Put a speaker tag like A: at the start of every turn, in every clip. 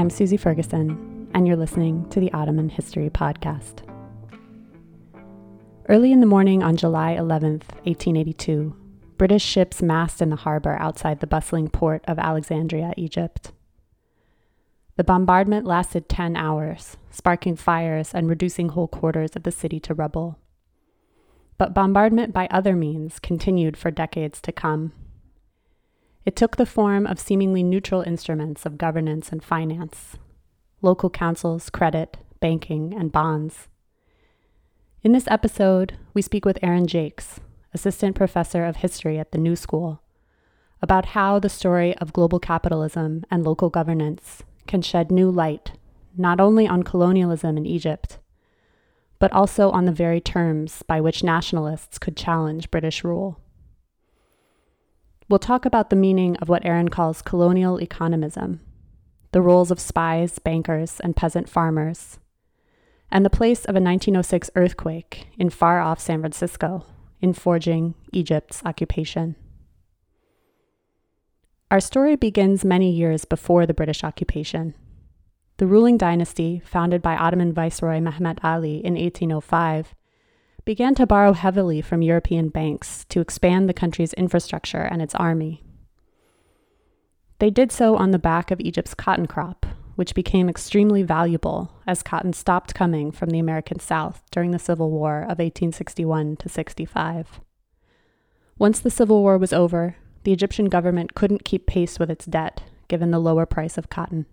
A: I'm Susie Ferguson, and you're listening to the Ottoman History Podcast. Early in the morning on July 11, 1882, British ships massed in the harbor outside the bustling port of Alexandria, Egypt. The bombardment lasted 10 hours, sparking fires and reducing whole quarters of the city to rubble. But bombardment by other means continued for decades to come. It took the form of seemingly neutral instruments of governance and finance local councils, credit, banking, and bonds. In this episode, we speak with Aaron Jakes, assistant professor of history at the New School, about how the story of global capitalism and local governance can shed new light not only on colonialism in Egypt, but also on the very terms by which nationalists could challenge British rule. We'll talk about the meaning of what Aaron calls colonial economism, the roles of spies, bankers, and peasant farmers, and the place of a 1906 earthquake in far off San Francisco in forging Egypt's occupation. Our story begins many years before the British occupation. The ruling dynasty, founded by Ottoman Viceroy Mehmet Ali in 1805, began to borrow heavily from European banks to expand the country's infrastructure and its army. They did so on the back of Egypt's cotton crop, which became extremely valuable as cotton stopped coming from the American South during the Civil War of 1861 to 65. Once the Civil War was over, the Egyptian government couldn't keep pace with its debt, given the lower price of cotton.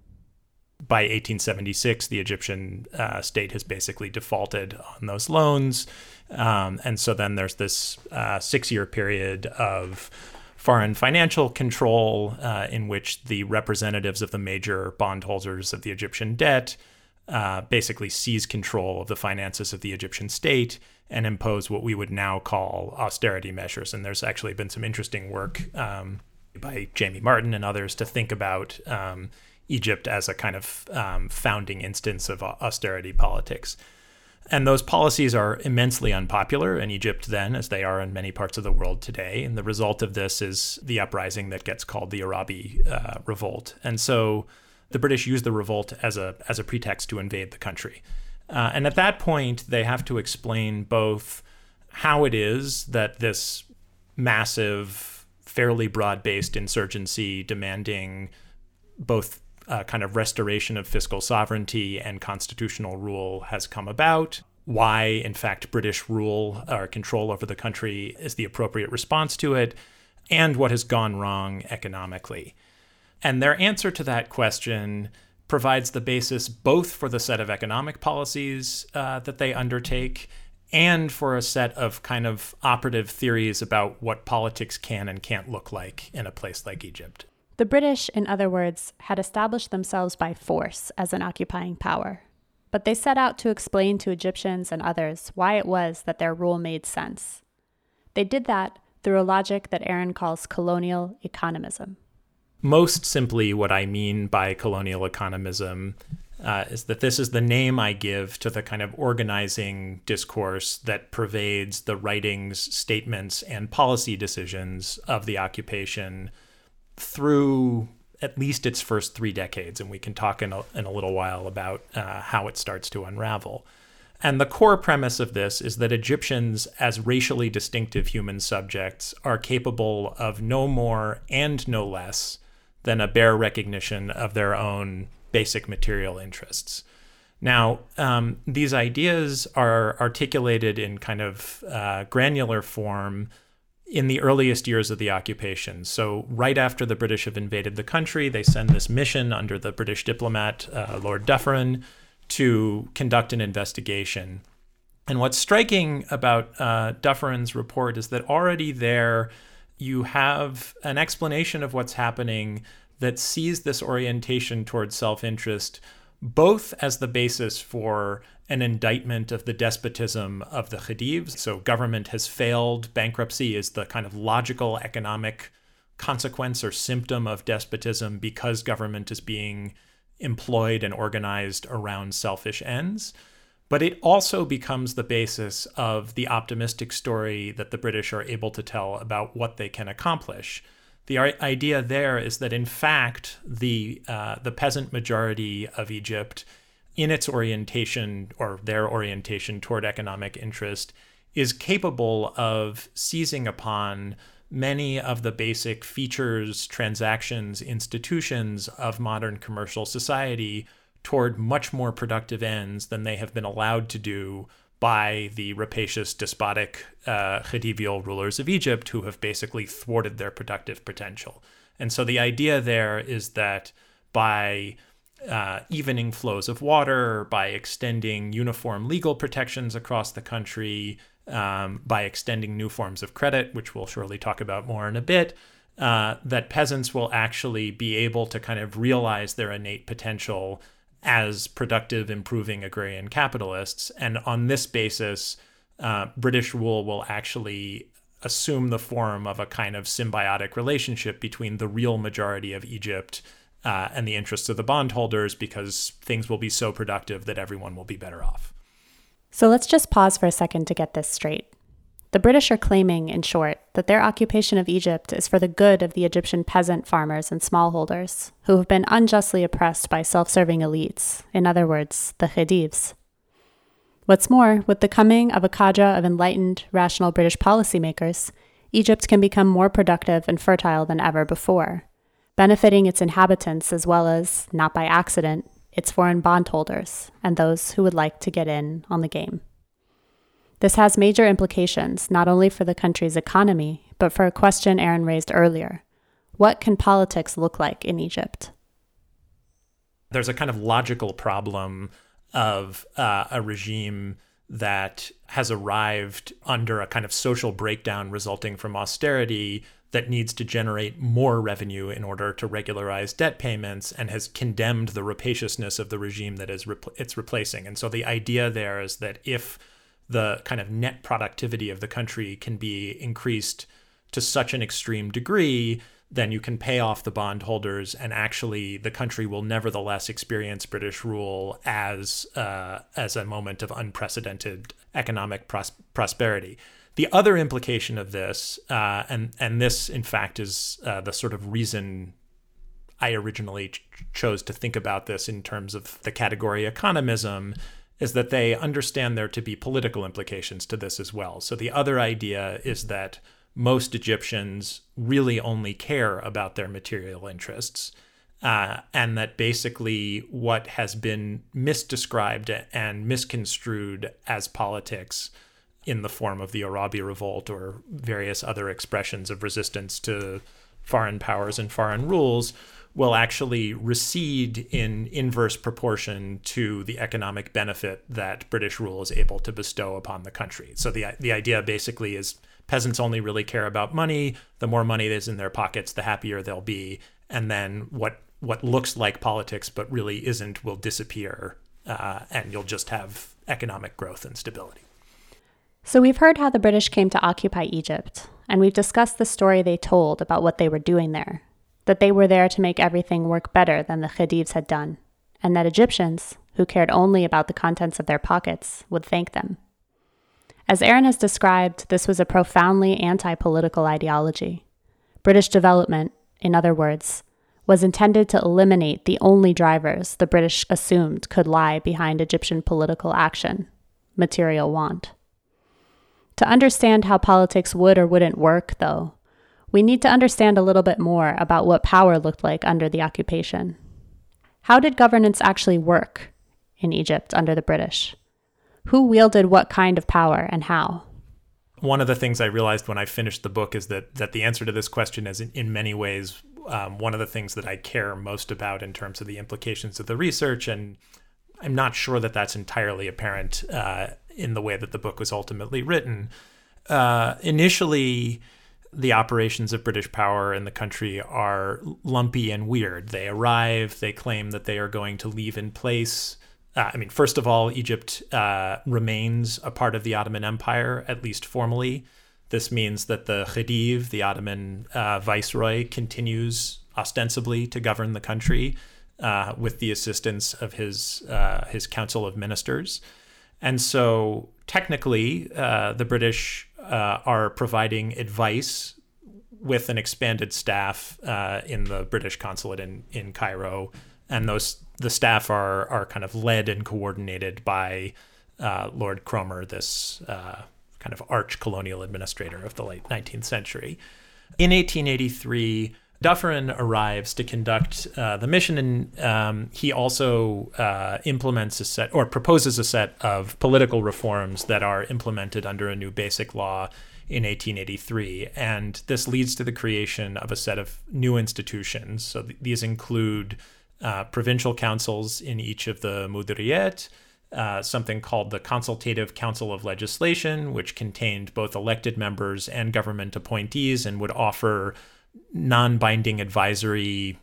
B: By 1876, the Egyptian uh, state has basically defaulted on those loans. Um, and so then there's this uh, six year period of foreign financial control uh, in which the representatives of the major bondholders of the Egyptian debt uh, basically seize control of the finances of the Egyptian state and impose what we would now call austerity measures. And there's actually been some interesting work um, by Jamie Martin and others to think about um, Egypt as a kind of um, founding instance of austerity politics. And those policies are immensely unpopular in Egypt then, as they are in many parts of the world today. And the result of this is the uprising that gets called the Arabi uh, Revolt. And so the British use the revolt as a, as a pretext to invade the country. Uh, and at that point, they have to explain both how it is that this massive, fairly broad based insurgency demanding both uh, kind of restoration of fiscal sovereignty and constitutional rule has come about. Why, in fact, British rule or control over the country is the appropriate response to it, and what has gone wrong economically. And their answer to that question provides the basis both for the set of economic policies uh, that they undertake and for a set of kind of operative theories about what politics can and can't look like in a place like Egypt.
A: The British, in other words, had established themselves by force as an occupying power. But they set out to explain to Egyptians and others why it was that their rule made sense. They did that through a logic that Aaron calls colonial economism.
B: Most simply, what I mean by colonial economism uh, is that this is the name I give to the kind of organizing discourse that pervades the writings, statements, and policy decisions of the occupation through at least its first three decades. And we can talk in a, in a little while about uh, how it starts to unravel. And the core premise of this is that Egyptians, as racially distinctive human subjects, are capable of no more and no less than a bare recognition of their own basic material interests. Now, um, these ideas are articulated in kind of uh, granular form in the earliest years of the occupation. So, right after the British have invaded the country, they send this mission under the British diplomat, uh, Lord Dufferin, to conduct an investigation. And what's striking about uh, Dufferin's report is that already there, you have an explanation of what's happening that sees this orientation towards self interest both as the basis for an indictment of the despotism of the Khedives. So, government has failed. Bankruptcy is the kind of logical economic consequence or symptom of despotism because government is being employed and organized around selfish ends. But it also becomes the basis of the optimistic story that the British are able to tell about what they can accomplish. The idea there is that in fact the uh, the peasant majority of Egypt, in its orientation or their orientation toward economic interest, is capable of seizing upon many of the basic features, transactions, institutions of modern commercial society toward much more productive ends than they have been allowed to do by the rapacious, despotic uh, Khedivial rulers of Egypt who have basically thwarted their productive potential. And so the idea there is that by uh, evening flows of water, by extending uniform legal protections across the country, um, by extending new forms of credit, which we'll surely talk about more in a bit, uh, that peasants will actually be able to kind of realize their innate potential as productive, improving agrarian capitalists. And on this basis, uh, British rule will actually assume the form of a kind of symbiotic relationship between the real majority of Egypt uh, and the interests of the bondholders because things will be so productive that everyone will be better off.
A: So let's just pause for a second to get this straight. The British are claiming, in short, that their occupation of Egypt is for the good of the Egyptian peasant farmers and smallholders, who have been unjustly oppressed by self serving elites, in other words, the Khedives. What's more, with the coming of a cadre of enlightened, rational British policymakers, Egypt can become more productive and fertile than ever before, benefiting its inhabitants as well as, not by accident, its foreign bondholders and those who would like to get in on the game. This has major implications not only for the country's economy, but for a question Aaron raised earlier. What can politics look like in Egypt?
B: There's a kind of logical problem of uh, a regime that has arrived under a kind of social breakdown resulting from austerity that needs to generate more revenue in order to regularize debt payments and has condemned the rapaciousness of the regime that is repl- it's replacing. And so the idea there is that if the kind of net productivity of the country can be increased to such an extreme degree, then you can pay off the bondholders, and actually the country will nevertheless experience British rule as uh, as a moment of unprecedented economic pros- prosperity. The other implication of this, uh, and and this in fact is uh, the sort of reason I originally ch- chose to think about this in terms of the category economism, is that they understand there to be political implications to this as well. So the other idea is that most Egyptians really only care about their material interests. Uh, and that basically what has been misdescribed and misconstrued as politics in the form of the Arabi Revolt or various other expressions of resistance to foreign powers and foreign rules will actually recede in inverse proportion to the economic benefit that British rule is able to bestow upon the country. So the the idea basically is peasants only really care about money. The more money is in their pockets, the happier they'll be. And then what what looks like politics but really isn't will disappear, uh, and you'll just have economic growth and stability.
A: So, we've heard how the British came to occupy Egypt, and we've discussed the story they told about what they were doing there that they were there to make everything work better than the Khedives had done, and that Egyptians, who cared only about the contents of their pockets, would thank them. As Aaron has described, this was a profoundly anti political ideology. British development, in other words, was intended to eliminate the only drivers the British assumed could lie behind Egyptian political action material want. To understand how politics would or wouldn't work, though, we need to understand a little bit more about what power looked like under the occupation. How did governance actually work in Egypt under the British? Who wielded what kind of power and how?
B: One of the things I realized when I finished the book is that that the answer to this question is in, in many ways um, one of the things that I care most about in terms of the implications of the research, and I'm not sure that that's entirely apparent uh, in the way that the book was ultimately written. Uh, initially, the operations of British power in the country are lumpy and weird. They arrive, they claim that they are going to leave in place. Uh, I mean, first of all, Egypt uh, remains a part of the Ottoman Empire, at least formally. This means that the Khedive, the Ottoman uh, viceroy, continues ostensibly to govern the country uh, with the assistance of his uh, his council of ministers. And so technically, uh, the British uh, are providing advice with an expanded staff uh, in the British consulate in, in Cairo. And those the staff are are kind of led and coordinated by uh, Lord Cromer, this uh, kind of arch colonial administrator of the late 19th century. In 1883, Dufferin arrives to conduct uh, the mission, and um, he also uh, implements a set or proposes a set of political reforms that are implemented under a new basic law in 1883. And this leads to the creation of a set of new institutions. So th- these include uh, provincial councils in each of the Mudriyet, uh, something called the Consultative Council of Legislation, which contained both elected members and government appointees and would offer non binding advisory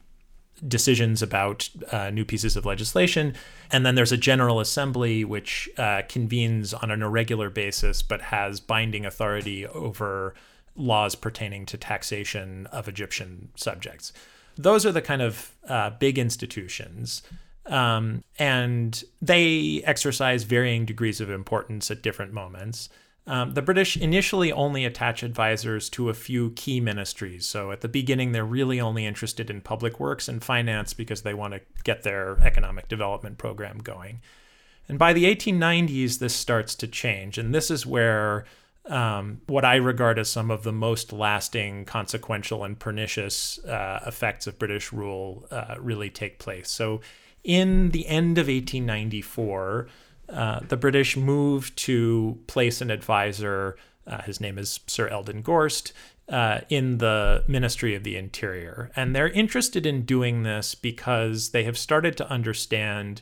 B: decisions about uh, new pieces of legislation. And then there's a General Assembly, which uh, convenes on an irregular basis but has binding authority over laws pertaining to taxation of Egyptian subjects. Those are the kind of uh, big institutions. Um, and they exercise varying degrees of importance at different moments. Um, the British initially only attach advisors to a few key ministries. So at the beginning, they're really only interested in public works and finance because they want to get their economic development program going. And by the 1890s, this starts to change. And this is where um, what I regard as some of the most lasting, consequential, and pernicious uh, effects of British rule uh, really take place. So in the end of 1894, uh, the British move to place an advisor. Uh, his name is Sir Eldon Gorst. Uh, in the Ministry of the Interior. And they're interested in doing this because they have started to understand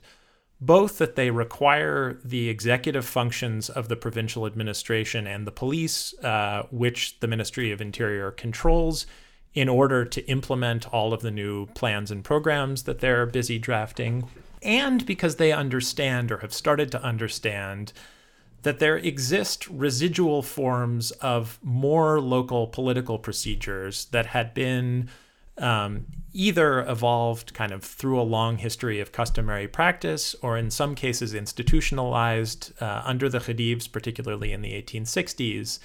B: both that they require the executive functions of the provincial administration and the police, uh, which the Ministry of Interior controls, in order to implement all of the new plans and programs that they're busy drafting and because they understand or have started to understand that there exist residual forms of more local political procedures that had been um, either evolved kind of through a long history of customary practice or in some cases institutionalized uh, under the Khedives, particularly in the 1860s.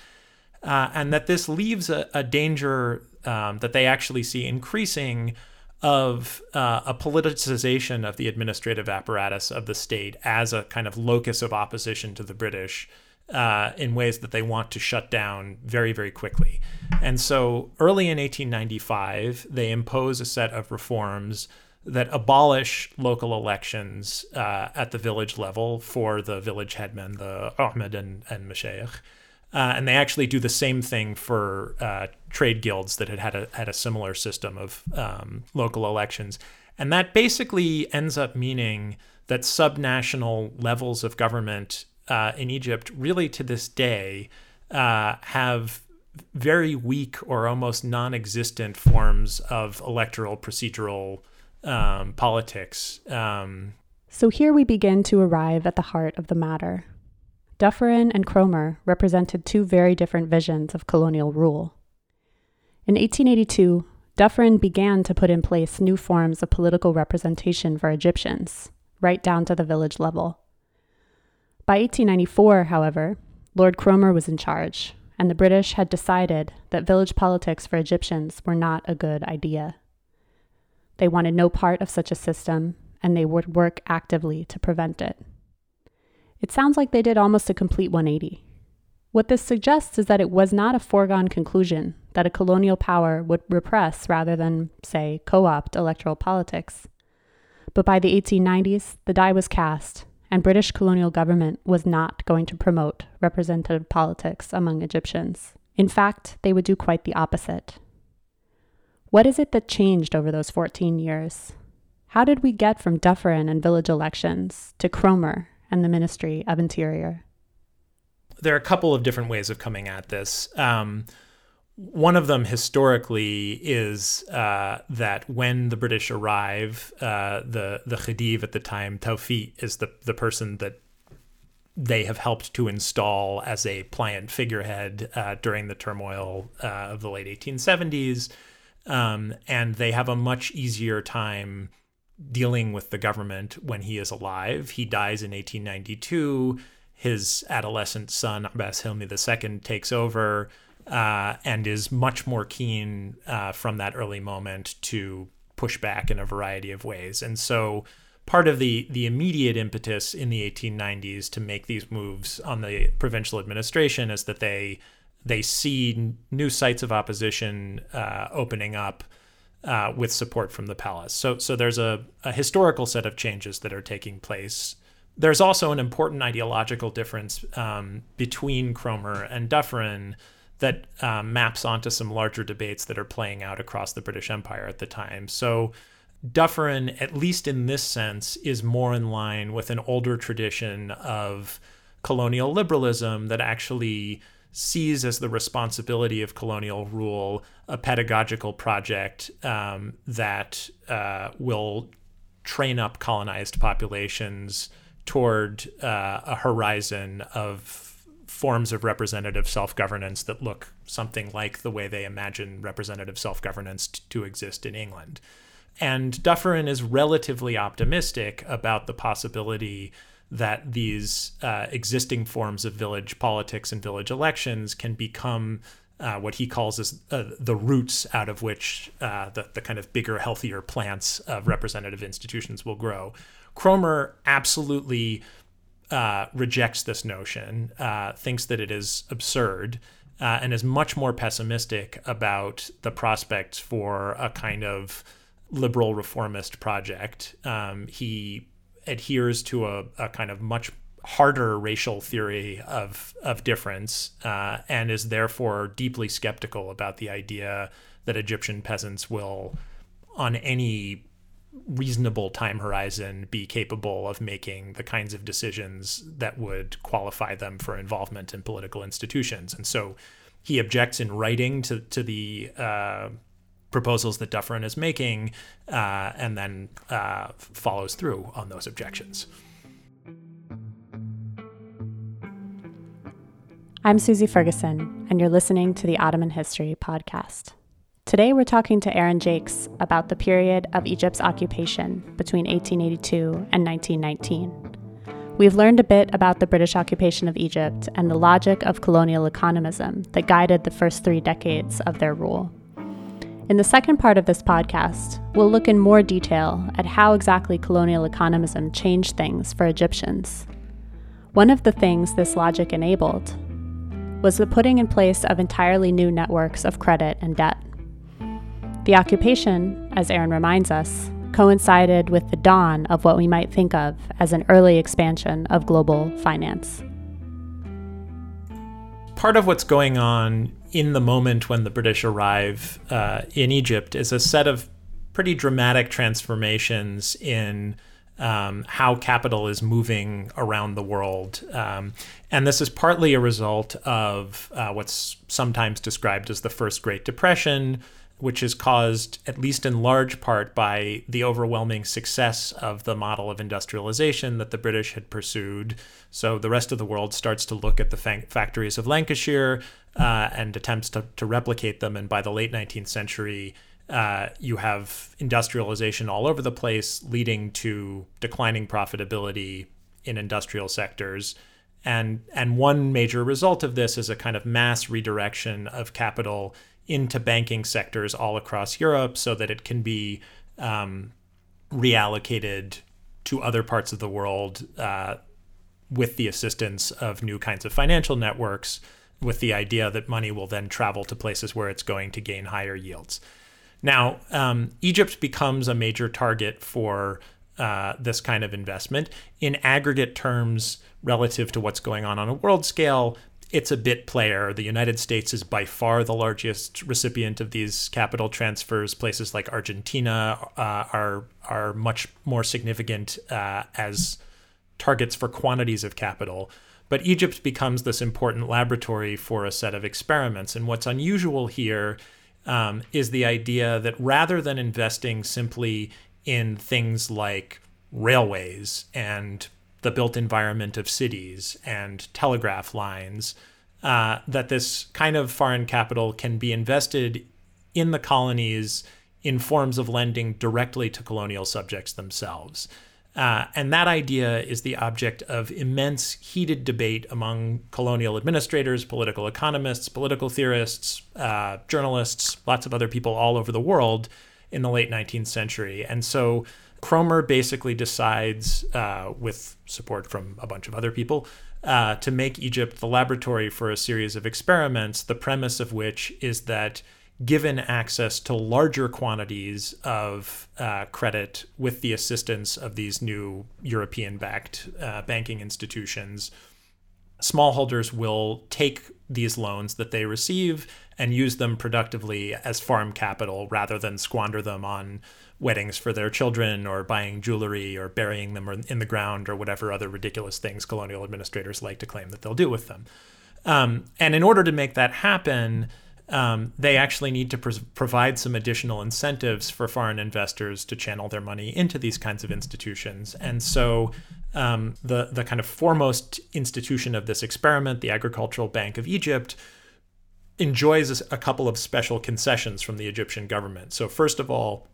B: Uh, and that this leaves a, a danger um, that they actually see increasing of uh, a politicization of the administrative apparatus of the state as a kind of locus of opposition to the British uh, in ways that they want to shut down very, very quickly. And so early in 1895, they impose a set of reforms that abolish local elections uh, at the village level for the village headmen, the umad and, and Mashaykh. Uh, and they actually do the same thing for uh, trade guilds that had had a, had a similar system of um, local elections. And that basically ends up meaning that subnational levels of government uh, in Egypt, really to this day, uh, have very weak or almost non existent forms of electoral procedural um, politics. Um,
A: so here we begin to arrive at the heart of the matter. Dufferin and Cromer represented two very different visions of colonial rule. In 1882, Dufferin began to put in place new forms of political representation for Egyptians, right down to the village level. By 1894, however, Lord Cromer was in charge, and the British had decided that village politics for Egyptians were not a good idea. They wanted no part of such a system, and they would work actively to prevent it. It sounds like they did almost a complete 180. What this suggests is that it was not a foregone conclusion that a colonial power would repress rather than, say, co opt electoral politics. But by the 1890s, the die was cast, and British colonial government was not going to promote representative politics among Egyptians. In fact, they would do quite the opposite. What is it that changed over those 14 years? How did we get from Dufferin and village elections to Cromer and the Ministry of Interior?
B: There are a couple of different ways of coming at this. Um, one of them historically is uh, that when the British arrive, uh, the the Khedive at the time, Tawfiq, is the the person that they have helped to install as a pliant figurehead uh, during the turmoil uh, of the late 1870s, um, and they have a much easier time dealing with the government when he is alive. He dies in 1892. His adolescent son, Abbas Hilmi II, takes over. uh, and is much more keen uh, from that early moment to push back in a variety of ways. And so part of the the immediate impetus in the 1890s to make these moves on the provincial administration is that they they see new sites of opposition uh, opening up uh, with support from the palace. So so there's a, a historical set of changes that are taking place. There's also an important ideological difference um, between Cromer and Dufferin that um, maps onto some larger debates that are playing out across the British Empire at the time. So Dufferin, at least in this sense, is more in line with an older tradition of colonial liberalism that actually sees as the responsibility of colonial rule a pedagogical project um, that uh, will train up colonized populations toward uh, a horizon of forms of representative self governance that look something like the way they imagine representative self governance t- to exist in England. And Dufferin is relatively optimistic about the possibility that these uh, existing forms of village politics and village elections can become uh, what he calls as uh, the roots out of which uh, the, the kind of bigger, healthier plants of representative institutions will grow. Cromer absolutely uh, rejects this notion, uh, thinks that it is absurd, and is much more pessimistic about the prospects for a kind of liberal reformist project. Um, he adheres to a, a, kind of much harder racial theory of of difference, uh, and is therefore deeply skeptical about the idea that Egyptian peasants will, on any reasonable time horizon, be capable of making the kinds of decisions that would qualify them for involvement in political institutions. And so he objects in writing to to the uh, proposals that Dufferin is making, uh, and then uh, follows through on those objections.
A: I'm Susie Ferguson, and you're listening to the Ottoman History Podcast. Today, we're talking to Aaron Jakes about the period of Egypt's occupation between 1882 and 1919. We've learned a bit about the British occupation of Egypt and the logic of colonial economism that guided the first three decades of their rule. In the second part of this podcast, we'll look in more detail at how exactly colonial economism changed things for Egyptians. One of the things this logic enabled was the putting in place of entirely new networks of credit and debt. The occupation, as Aaron reminds us, coincided with the dawn of what we might think of as an early expansion of global finance.
B: Part of what's going on in the moment when the British arrive uh, in Egypt is a set of pretty dramatic transformations in um, how capital is moving around the world. Um, and this is partly a result of uh, what's sometimes described as the First Great Depression, which is caused, at least in large part, by the overwhelming success of the model of industrialization that the British had pursued. So the rest of the world starts to look at the fa- factories of Lancashire uh, and attempts to, to replicate them. And by the late 19th century, uh, you have industrialization all over the place, leading to declining profitability in industrial sectors. And, and one major result of this is a kind of mass redirection of capital into banking sectors all across Europe so that it can be um, reallocated to other parts of the world uh, with the assistance of new kinds of financial networks, with the idea that money will then travel to places where it's going to gain higher yields. Now, um, Egypt becomes a major target for uh, this kind of investment. In aggregate terms, relative to what's going on on a world scale, it's a bit player. The United States is by far the largest recipient of these capital transfers. Places like Argentina uh, are are much more significant uh, as targets for quantities of capital. But Egypt becomes this important laboratory for a set of experiments. And what's unusual here um, is the idea that rather than investing simply in things like railways and the built environment of cities and telegraph lines, uh, that this kind of foreign capital can be invested in the colonies in forms of lending directly to colonial subjects themselves. Uh, and that idea is the object of immense heated debate among colonial administrators, political economists, political theorists, uh, journalists, lots of other people all over the world in the late 19th century. And so Cromer basically decides, uh, with support from a bunch of other people, uh, to make Egypt the laboratory for a series of experiments, the premise of which is that given access to larger quantities of uh, credit with the assistance of these new European backed uh, banking institutions, smallholders will take these loans that they receive and use them productively as farm capital rather than squander them on weddings for their children or buying jewelry or burying them in the ground or whatever other ridiculous things colonial administrators like to claim that they'll do with them. Um, and in order to make that happen, um, they actually need to provide some additional incentives for foreign investors to channel their money into these kinds of institutions. And so, um, the the kind of foremost institution of this experiment, the Agricultural Bank of Egypt, enjoys a couple of special concessions from the Egyptian government. So, first of all,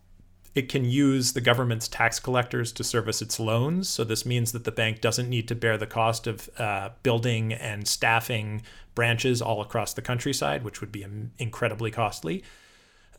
B: it can use the government's tax collectors to service its loans. So, this means that the bank doesn't need to bear the cost of uh, building and staffing branches all across the countryside, which would be incredibly costly.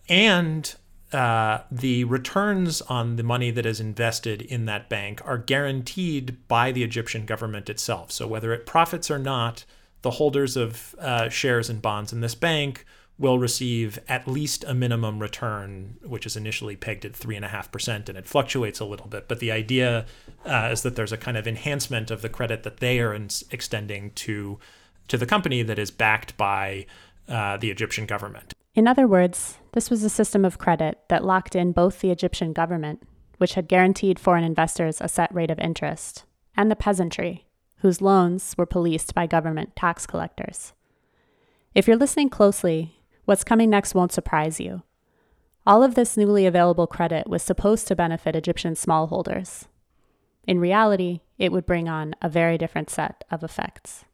B: And uh, the returns on the money that is invested in that bank are guaranteed by the Egyptian government itself. So, whether it profits or not, the holders of uh, shares and bonds in this bank will receive at least a minimum return, which is initially pegged at 3.5%, and it fluctuates a little bit. But the idea uh, is that there's a kind of enhancement of the credit that they are in- extending to to the company that is backed by uh, the Egyptian government.
A: In other words, this was a system of credit that locked in both the Egyptian government, which had guaranteed foreign investors a set rate of interest, and the peasantry, whose loans were policed by government tax collectors. If you're listening closely, what's coming next won't surprise you. All of this newly available credit was supposed to benefit Egyptian smallholders. In reality, it would bring on a very different set of effects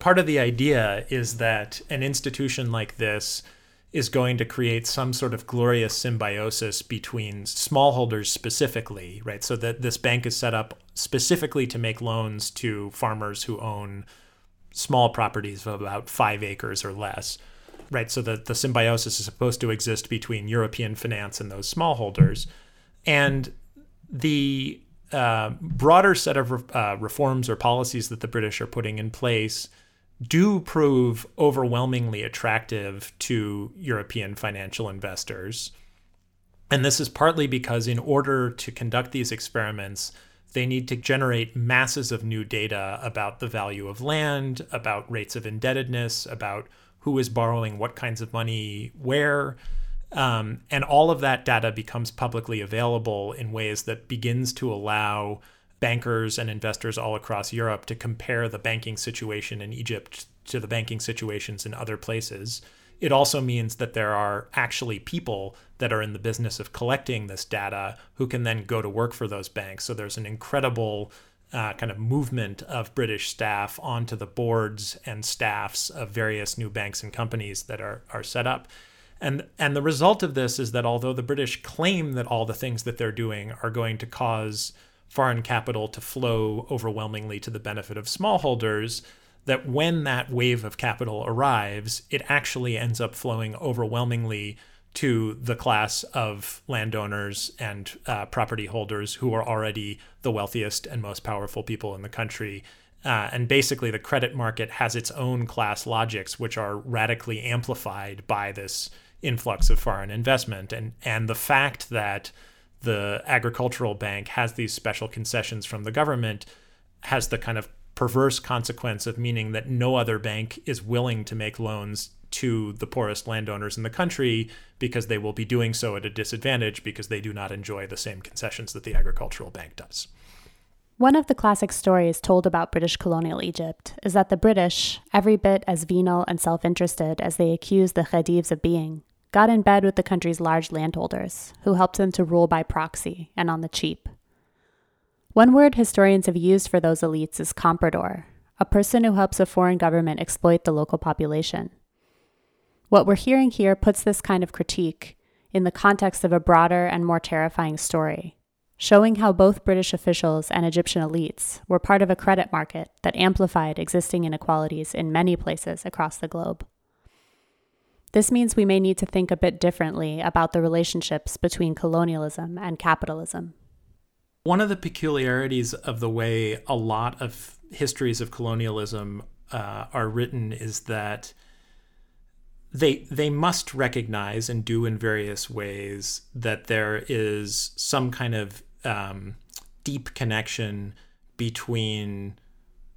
B: part of the idea is that an institution like this is going to create some sort of glorious symbiosis between smallholders specifically, right? So that this bank is set up specifically to make loans to farmers who own small properties of about five acres or less, right? So that the symbiosis is supposed to exist between European finance and those smallholders. And the uh, broader set of uh, reforms or policies that the British are putting in place do prove overwhelmingly attractive to European financial investors. And this is partly because, in order to conduct these experiments, they need to generate masses of new data about the value of land, about rates of indebtedness, about who is borrowing what kinds of money where. Um, and all of that data becomes publicly available in ways that begins to allow bankers and investors all across Europe to compare the banking situation in Egypt to the banking situations in other places. It also means that there are actually people that are in the business of collecting this data who can then go to work for those banks. So there's an incredible uh, kind of movement of British staff onto the boards and staffs of various new banks and companies that are, are set up. And, and the result of this is that although the British claim that all the things that they're doing are going to cause foreign capital to flow overwhelmingly to the benefit of smallholders, that when that wave of capital arrives, it actually ends up flowing overwhelmingly to the class of landowners and uh, property holders who are already the wealthiest and most powerful people in the country. Uh, and basically, the credit market has its own class logics, which are radically amplified by this influx of foreign investment. And, and the fact that the agricultural bank has these special concessions from the government has the kind of perverse consequence of meaning that no other bank is willing to make loans to the poorest landowners in the country because they will be doing so at a disadvantage because they do not enjoy the same concessions that the agricultural bank does.
A: One of the classic stories told about British colonial Egypt is that the British, every bit as venal and self interested as they accuse the Khedives of being, got in bed with the country's large landholders, who helped them to rule by proxy and on the cheap. One word historians have used for those elites is comprador, a person who helps a foreign government exploit the local population. What we're hearing here puts this kind of critique in the context of a broader and more terrifying story showing how both British officials and Egyptian elites were part of a credit market that amplified existing inequalities in many places across the globe. This means we may need to think a bit differently about the relationships between colonialism and capitalism.
B: One of the peculiarities of the way a lot of histories of colonialism uh, are written is that they they must recognize and do in various ways that there is some kind of um, deep connection between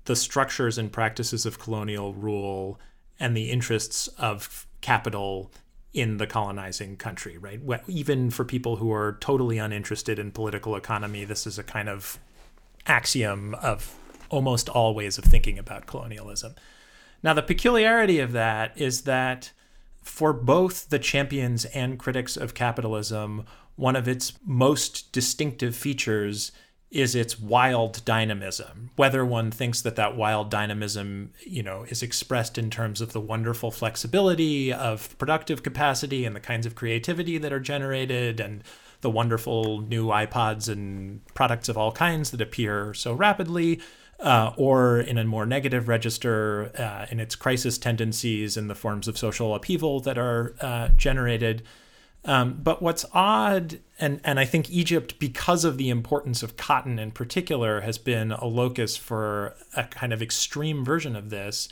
B: the structures and practices of colonial rule and the interests of capital in the colonizing country, right? Even for people who are totally uninterested in political economy, this is a kind of axiom of almost all ways of thinking about colonialism. Now, the peculiarity of that is that for both the champions and critics of capitalism, one of its most distinctive features is its wild dynamism. Whether one thinks that that wild dynamism, you know, is expressed in terms of the wonderful flexibility of productive capacity and the kinds of creativity that are generated and the wonderful new iPods and products of all kinds that appear so rapidly, uh, or in a more negative register uh, in its crisis tendencies and the forms of social upheaval that are uh, generated. Um, but what's odd, and, and I think Egypt, because of the importance of cotton in particular, has been a locus for a kind of extreme version of this,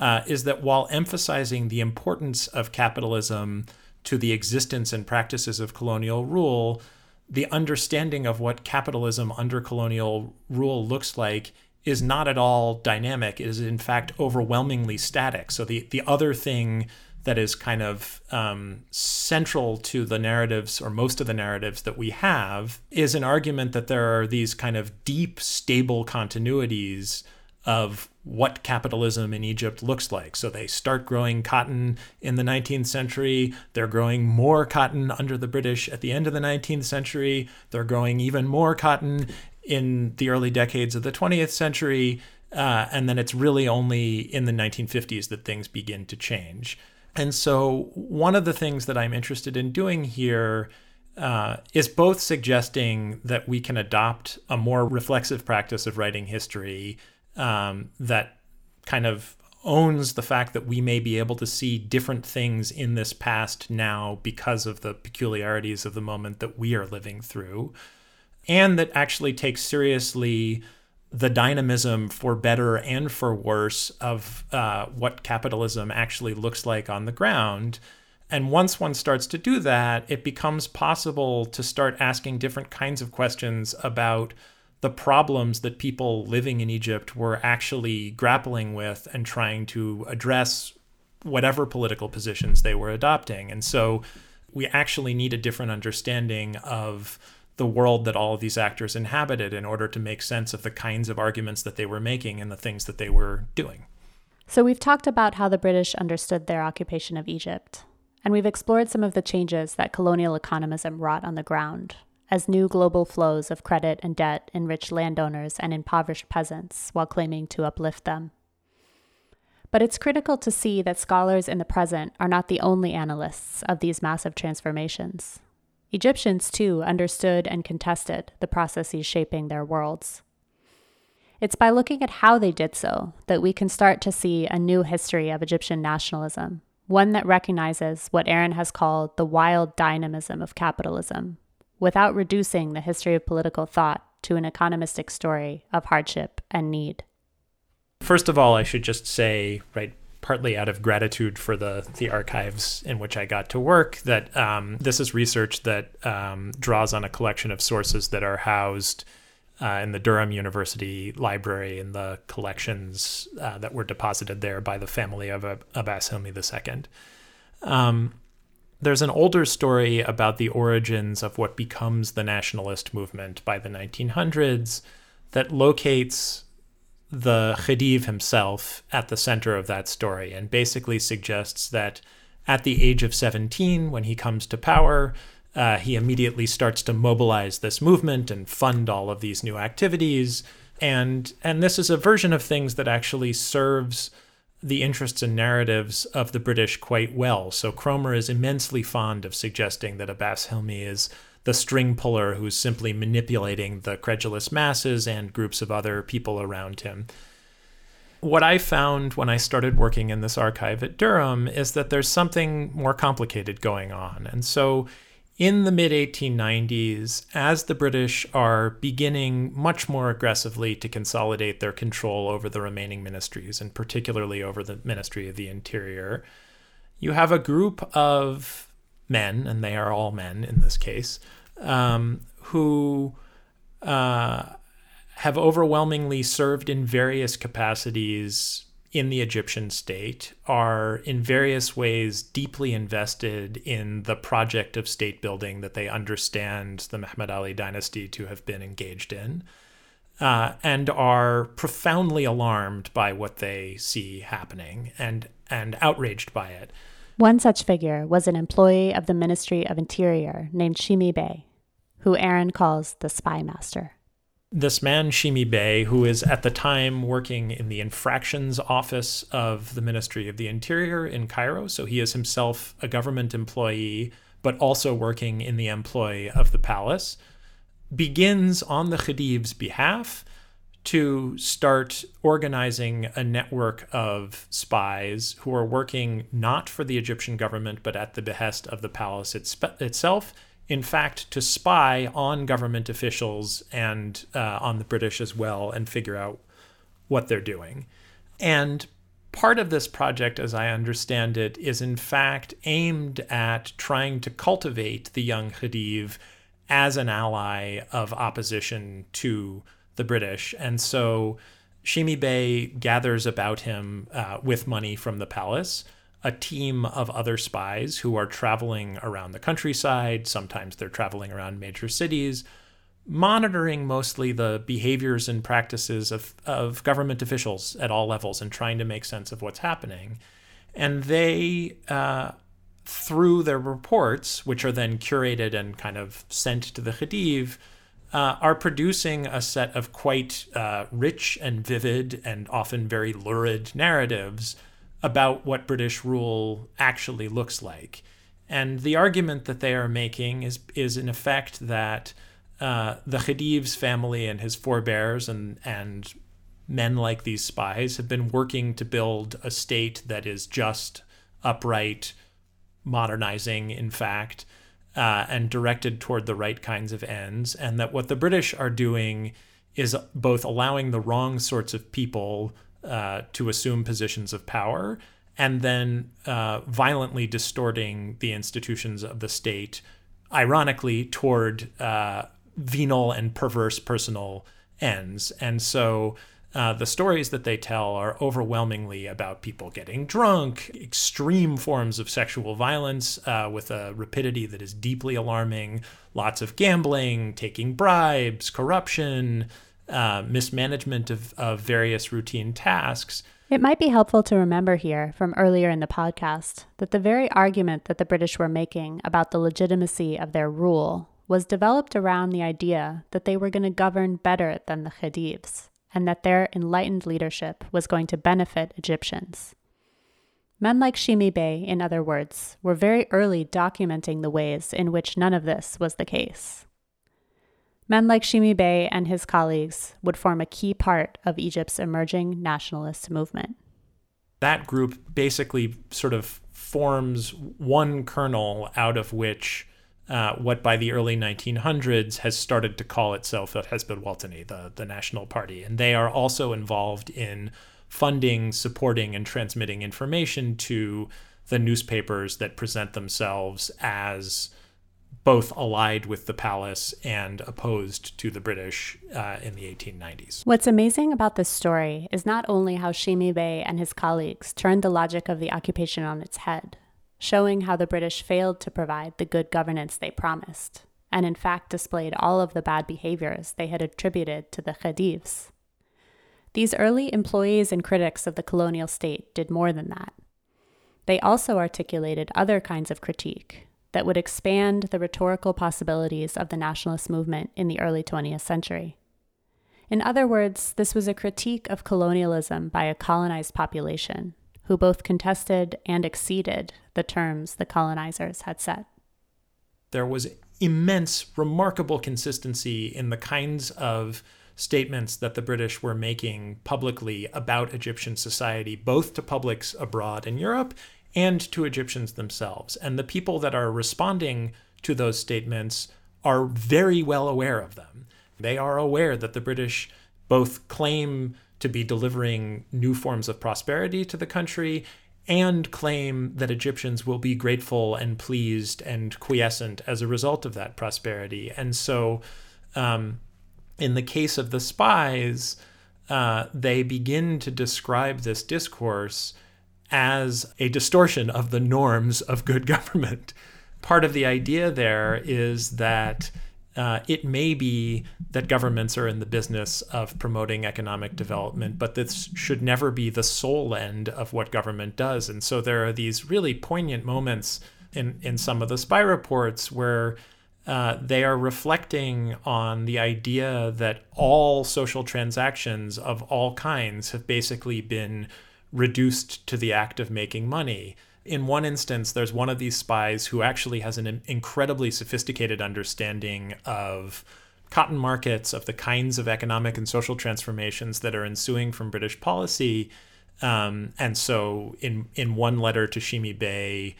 B: uh, is that while emphasizing the importance of capitalism to the existence and practices of colonial rule, the understanding of what capitalism under colonial rule looks like is not at all dynamic. It is in fact overwhelmingly static. So the the other thing that is kind of um, central to the narratives or most of the narratives that we have is an argument that there are these kind of deep, stable continuities of what capitalism in Egypt looks like. So they start growing cotton in the 19th century. They're growing more cotton under the British at the end of the 19th century. They're growing even more cotton in the early decades of the 20th century. Uh, and then it's really only in the 1950s that things begin to change. And so, one of the things that I'm interested in doing here uh, is both suggesting that we can adopt a more reflexive practice of writing history um, that kind of owns the fact that we may be able to see different things in this past now because of the peculiarities of the moment that we are living through, and that actually takes seriously the dynamism for better and for worse of uh, what capitalism actually looks like on the ground. And once one starts to do that, it becomes possible to start asking different kinds of questions about the problems that people living in Egypt were actually grappling with and trying to address whatever political positions they were adopting. And so we actually need a different understanding of the world that all of these actors inhabited in order to make sense of the kinds of arguments that they were making and the things that they were doing.
A: So, we've talked about how the British understood their occupation of Egypt, and we've explored some of the changes that colonial economism wrought on the ground as new global flows of credit and debt enriched landowners and impoverished peasants while claiming to uplift them. But it's critical to see that scholars in the present are not the only analysts of these massive transformations. Egyptians, too, understood and contested the processes shaping their worlds. It's by looking at how they did so that we can start to see a new history of Egyptian nationalism, one that recognizes what Aaron has called the wild dynamism of capitalism, without reducing the history of political thought to an economistic story of hardship and need.
B: First of all, I should just say, right, partly out of gratitude for the the archives in which I got to work. That um, this is research that um, draws on a collection of sources that are housed uh, in the Durham University Library in the collections uh, that were deposited there by the family of Abbas Hilmi II. Um, there's an older story about the origins of what becomes the nationalist movement by the 1900s that locates the Khedive himself at the center of that story and basically suggests that at the age of 17, when he comes to power, uh, he immediately starts to mobilize this movement and fund all of these new activities. And, and this is a version of things that actually serves the interests and narratives of the British quite well. So Cromer is immensely fond of suggesting that Abbas Hilmi is the string puller who's simply manipulating the credulous masses and groups of other people around him. What I found when I started working in this archive at Durham is that there's something more complicated going on. And so in the mid 1890s, as the British are beginning much more aggressively to consolidate their control over the remaining ministries, and particularly over the Ministry of the Interior, you have a group of men, and they are all men in this case, um, who uh, have overwhelmingly served in various capacities in the Egyptian state are in various ways deeply invested in the project of state building that they understand the Muhammad Ali dynasty to have been engaged in, uh, and are profoundly alarmed by what they see happening and, and outraged by it.
A: One such figure was an employee of the Ministry of Interior named Shimi Bey, who Aaron calls the spy master
B: this man, Shimi Bey, who is at the time working in the infractions office of the Ministry of the Interior in Cairo. So he is himself a government employee, but also working in the employ of the palace, begins on the Khedive's behalf to start organizing a network of spies who are working not for the Egyptian government, but at the behest of the palace itself in fact, to spy on government officials and uh, on the British as well and figure out what they're doing. And part of this project, as I understand it, is in fact aimed at trying to cultivate the young Khedive as an ally of opposition to the British. And so Shimi Bey gathers about him uh, with money from the palace a team of other spies who are traveling around the countryside. Sometimes they're traveling around major cities, monitoring mostly the behaviors and practices of, of government officials at all levels and trying to make sense of what's happening. And they, uh, through their reports, which are then curated and kind of sent to the Khedive, uh, are producing a set of quite uh, rich and vivid and often very lurid narratives about what British rule actually looks like. And the argument that they are making is, is in effect that uh, the Khedive's family and his forebears and, and men like these spies have been working to build a state that is just, upright, modernizing, in fact, uh, and directed toward the right kinds of ends. And that what the British are doing is both allowing the wrong sorts of people uh, to assume positions of power and then uh, violently distorting the institutions of the state, ironically, toward uh, venal and perverse personal ends. And so uh, the stories that they tell are overwhelmingly about people getting drunk, extreme forms of sexual violence uh, with a rapidity that is deeply alarming, lots of gambling, taking bribes, corruption, uh, mismanagement of, of various routine tasks.
A: It might be helpful to remember here from earlier in the podcast that the very argument that the British were making about the legitimacy of their rule was developed around the idea that they were going to govern better than the Khedives and that their enlightened leadership was going to benefit Egyptians. Men like Shimi Bey, in other words, were very early documenting the ways in which none of this was the case. Men like Shimi Bey and his colleagues would form a key part of Egypt's emerging nationalist movement.
B: That group basically sort of forms one kernel out of which uh, what by the early 1900s has started to call itself the Hezb al-Watani, the, the National Party. And they are also involved in funding, supporting, and transmitting information to the newspapers that present themselves as both allied with the palace and opposed to the British uh, in the 1890s.
A: What's amazing about this story is not only how Shimi Bey and his colleagues turned the logic of the occupation on its head, showing how the British failed to provide the good governance they promised, and in fact displayed all of the bad behaviors they had attributed to the Khedives. These early employees and critics of the colonial state did more than that. They also articulated other kinds of critique that would expand the rhetorical possibilities of the nationalist movement in the early 20th century. In other words, this was a critique of colonialism by a colonized population who both contested and exceeded the terms the colonizers had set.
B: There was immense, remarkable consistency in the kinds of statements that the British were making publicly about Egyptian society, both to publics abroad in Europe and to Egyptians themselves. And the people that are responding to those statements are very well aware of them. They are aware that the British both claim to be delivering new forms of prosperity to the country and claim that Egyptians will be grateful and pleased and quiescent as a result of that prosperity. And so, um, in the case of the spies, uh, they begin to describe this discourse as a distortion of the norms of good government. Part of the idea there is that uh, it may be that governments are in the business of promoting economic development, but this should never be the sole end of what government does. And so there are these really poignant moments in, in some of the spy reports where uh, they are reflecting on the idea that all social transactions of all kinds have basically been reduced to the act of making money in one instance, there's one of these spies who actually has an incredibly sophisticated understanding of cotton markets, of the kinds of economic and social transformations that are ensuing from British policy. Um, and so, in in one letter to Shimi Bey,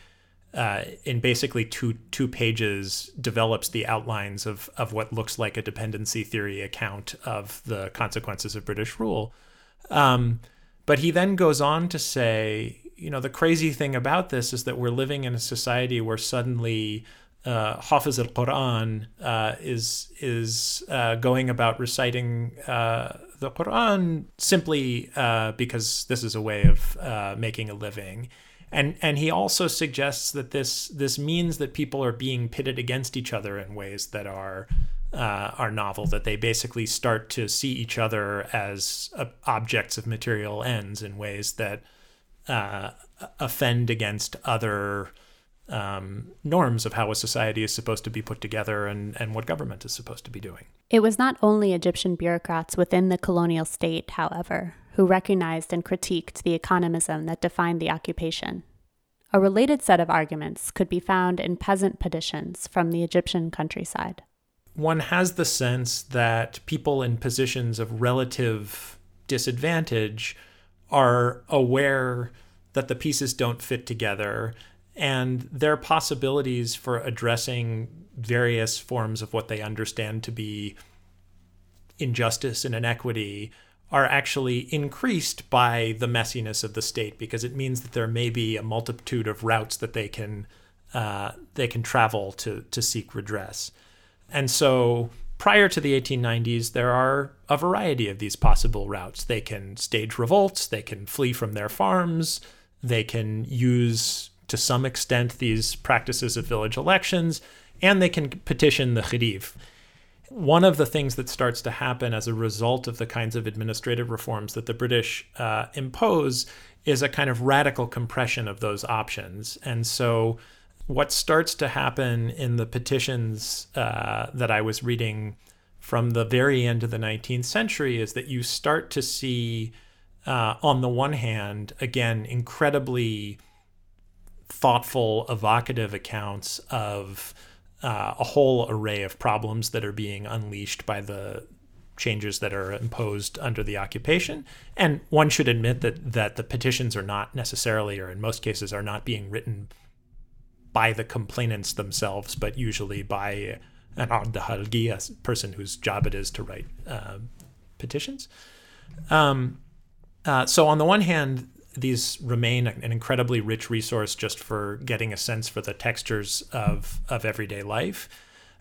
B: uh, in basically two two pages, develops the outlines of of what looks like a dependency theory account of the consequences of British rule. Um, but he then goes on to say, you know, the crazy thing about this is that we're living in a society where suddenly uh, Hafiz al Quran uh, is is uh, going about reciting uh, the Quran simply uh, because this is a way of uh, making a living, and and he also suggests that this this means that people are being pitted against each other in ways that are. are novel that they basically start to see each other as objects of material ends in ways that uh, offend against other um, norms of how a society is supposed to be put together and, and what government is supposed to be doing.
A: It was not only Egyptian bureaucrats within the colonial state, however, who recognized and critiqued the economism that defined the occupation. A related set of arguments could be found in peasant petitions from the Egyptian countryside.
B: One has the sense that people in positions of relative disadvantage are aware that the pieces don't fit together and their possibilities for addressing various forms of what they understand to be injustice and inequity are actually increased by the messiness of the state because it means that there may be a multitude of routes that they can uh, they can travel to to seek redress, and so prior to the 1890s, there are a variety of these possible routes. They can stage revolts, they can flee from their farms, they can use, to some extent, these practices of village elections, and they can petition the Khedive. One of the things that starts to happen as a result of the kinds of administrative reforms that the British uh, impose is a kind of radical compression of those options. And so what starts to happen in the petitions uh, that I was reading from the very end of the 19th century is that you start to see, uh, on the one hand, again, incredibly thoughtful, evocative accounts of uh, a whole array of problems that are being unleashed by the changes that are imposed under the occupation. And one should admit that that the petitions are not necessarily, or in most cases, are not being written by the complainants themselves, but usually by an Addahalgi, a person whose job it is to write uh, petitions. Um, uh, so on the one hand, these remain an incredibly rich resource just for getting a sense for the textures of, of everyday life,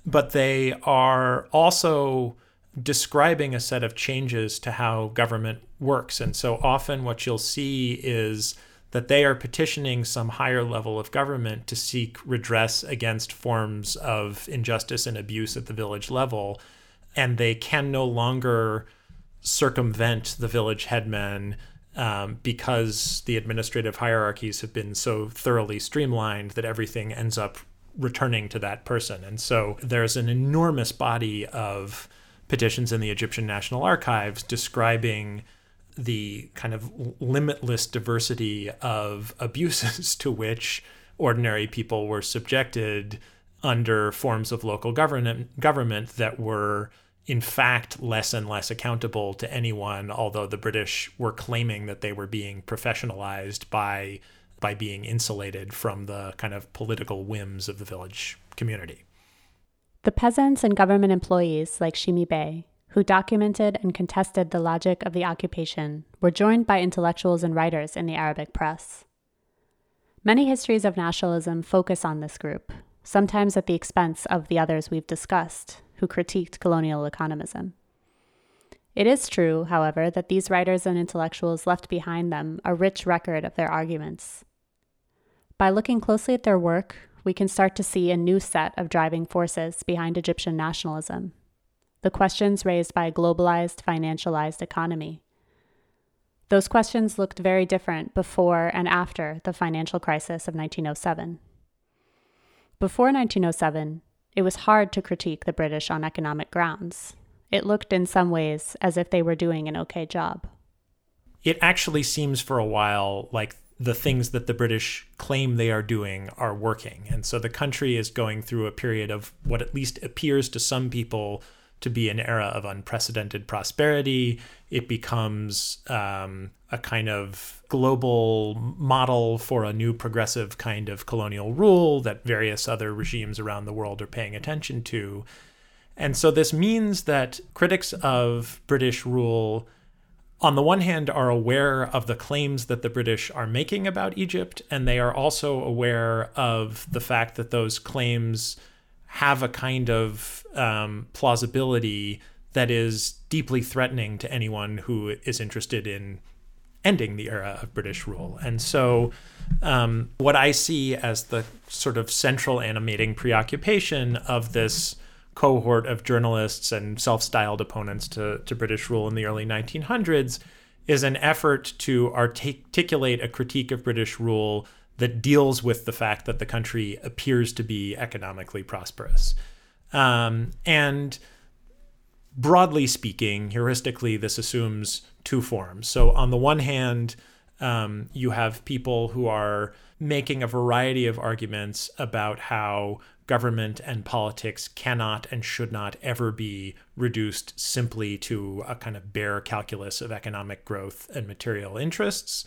B: but they are also describing a set of changes to how government works. And so often what you'll see is that they are petitioning some higher level of government to seek redress against forms of injustice and abuse at the village level. And they can no longer circumvent the village headmen um, because the administrative hierarchies have been so thoroughly streamlined that everything ends up returning to that person. And so there's an enormous body of petitions in the Egyptian National Archives describing the kind of limitless diversity of abuses to which ordinary people were subjected under forms of local government government that were in fact less and less accountable to anyone although the british were claiming that they were being professionalized by by being insulated from the kind of political whims of the village community.
A: The peasants and government employees like shimi bey who documented and contested the logic of the occupation were joined by intellectuals and writers in the arabic press many histories of nationalism focus on this group sometimes at the expense of the others we've discussed, who critiqued colonial economism. It is true, however, that these writers and intellectuals left behind them a rich record of their arguments. By looking closely at their work, we can start to see a new set of driving forces behind Egyptian nationalism the questions raised by a globalized, financialized economy. Those questions looked very different before and after the financial crisis of 1907. Before 1907, it was hard to critique the British on economic grounds. It looked in some ways as if they were doing an okay job.
B: It actually seems for a while like the things that the British claim they are doing are working. And so the country is going through a period of what at least appears to some people to be an era of unprecedented prosperity. It becomes um, a kind of global model for a new progressive kind of colonial rule that various other regimes around the world are paying attention to. And so this means that critics of British rule, on the one hand, are aware of the claims that the British are making about Egypt, and they are also aware of the fact that those claims have a kind of um, plausibility that is deeply threatening to anyone who is interested in ending the era of British rule. And so, um, what I see as the sort of central animating preoccupation of this cohort of journalists and self styled opponents to, to British rule in the early 1900s is an effort to articulate a critique of British rule that deals with the fact that the country appears to be economically prosperous. Um, and broadly speaking, heuristically, this assumes two forms. So, on the one hand, um, you have people who are making a variety of arguments about how government and politics cannot and should not ever be reduced simply to a kind of bare calculus of economic growth and material interests.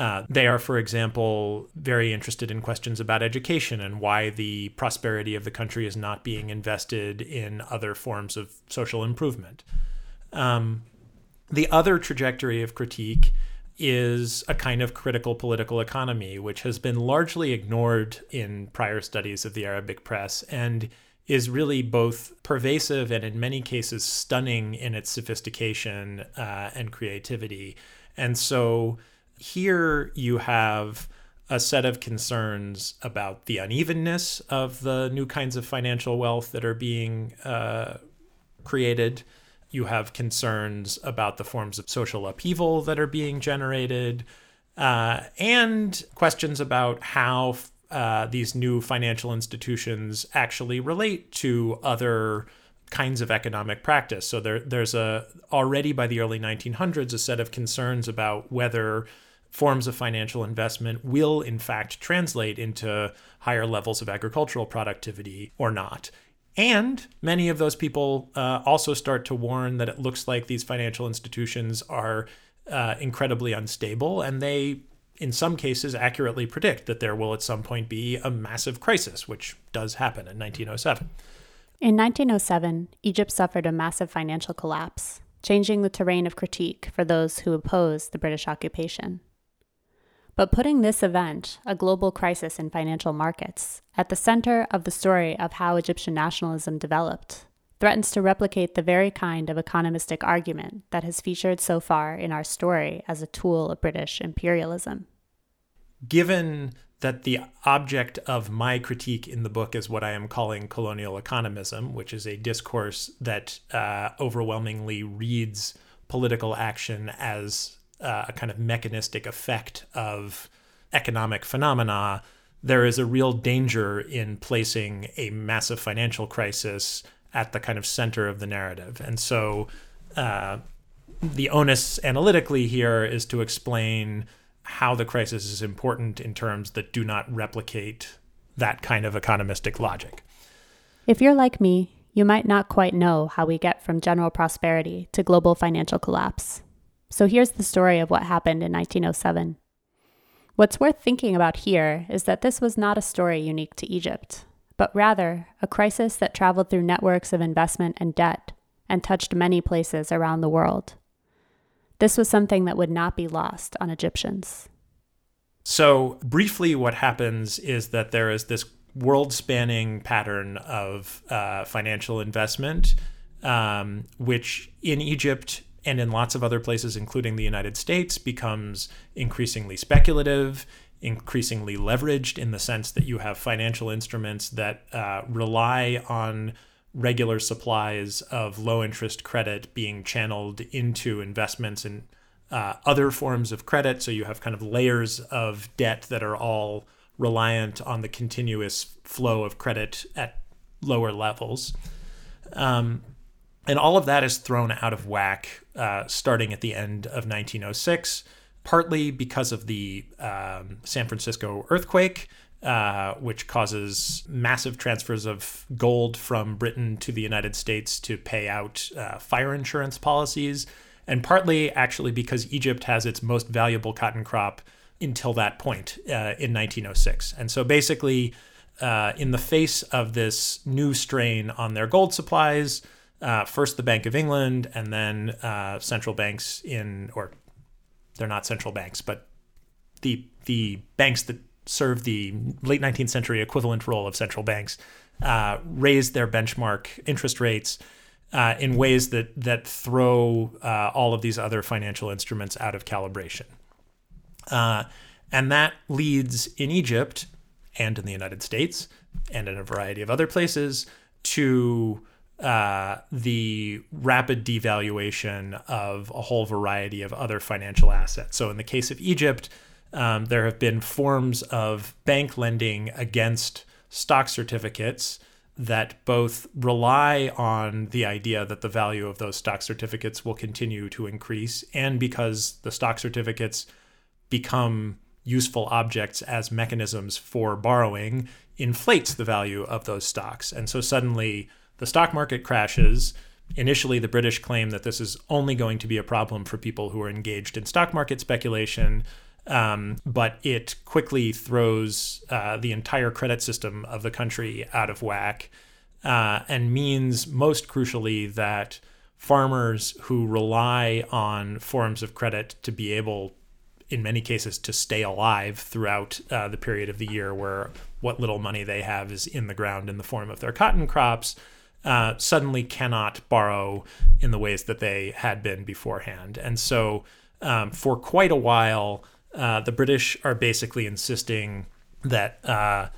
B: Uh, they are, for example, very interested in questions about education and why the prosperity of the country is not being invested in other forms of social improvement. Um, the other trajectory of critique is a kind of critical political economy, which has been largely ignored in prior studies of the Arabic press and is really both pervasive and, in many cases, stunning in its sophistication uh, and creativity. And so, here you have a set of concerns about the unevenness of the new kinds of financial wealth that are being uh, created. You have concerns about the forms of social upheaval that are being generated, uh, and questions about how uh, these new financial institutions actually relate to other kinds of economic practice. So there, there's a already by the early 1900s a set of concerns about whether forms of financial investment will in fact translate into higher levels of agricultural productivity or not. And many of those people uh, also start to warn that it looks like these financial institutions are uh, incredibly unstable, and they, in some cases, accurately predict that there will at some point be a massive crisis, which does happen in 1907.
A: In 1907, Egypt suffered a massive financial collapse, changing the terrain of critique for those who opposed the British occupation. But putting this event, a global crisis in financial markets, at the center of the story of how Egyptian nationalism developed, threatens to replicate the very kind of economistic argument that has featured so far in our story as a tool of British imperialism.
B: Given that the object of my critique in the book is what I am calling colonial economism, which is a discourse that uh, overwhelmingly reads political action as uh, a kind of mechanistic effect of economic phenomena, there is a real danger in placing a massive financial crisis at the kind of center of the narrative. And so uh, the onus analytically here is to explain how the crisis is important in terms that do not replicate that kind of economistic logic.
A: If you're like me, you might not quite know how we get from general prosperity to global financial collapse. So here's the story of what happened in 1907. What's worth thinking about here is that this was not a story unique to Egypt, but rather a crisis that traveled through networks of investment and debt and touched many places around the world. This was something that would not be lost on Egyptians.
B: So, briefly, what happens is that there is this world spanning pattern of uh, financial investment, um, which in Egypt and in lots of other places, including the United States, becomes increasingly speculative, increasingly leveraged in the sense that you have financial instruments that uh, rely on regular supplies of low interest credit being channeled into investments in uh, other forms of credit. So you have kind of layers of debt that are all reliant on the continuous flow of credit at lower levels. Um, and all of that is thrown out of whack uh, starting at the end of 1906, partly because of the um, San Francisco earthquake, uh, which causes massive transfers of gold from Britain to the United States to pay out uh, fire insurance policies, and partly actually because Egypt has its most valuable cotton crop until that point uh, in 1906. And so basically, uh, in the face of this new strain on their gold supplies, uh, first the Bank of England and then uh, central banks in, or they're not central banks, but the the banks that serve the late 19th century equivalent role of central banks uh, their benchmark interest rates. Uh, in ways that that throw uh, all of these other financial instruments out of calibration. Uh, and that leads in Egypt and in the United States and in a variety of other places to uh, the rapid devaluation of a whole variety of other financial assets. So, in the case of Egypt, um, there have been forms of bank lending against stock certificates that both rely on the idea that the value of those stock certificates will continue to increase, and because the stock certificates become useful objects as mechanisms for borrowing inflates the value of those stocks. And so suddenly the stock market crashes. Initially, the British claim that this is only going to be a problem for people who are engaged in stock market speculation. Um, but it quickly throws uh, the entire credit system of the country out of whack uh, and means, most crucially, that farmers who rely on forms of credit to be able in many cases to stay alive throughout uh, the period of the year where what little money they have is in the ground in the form of their cotton crops uh, suddenly cannot borrow in the ways that they had been beforehand and so um, for quite a while uh, the british are basically insisting that uh,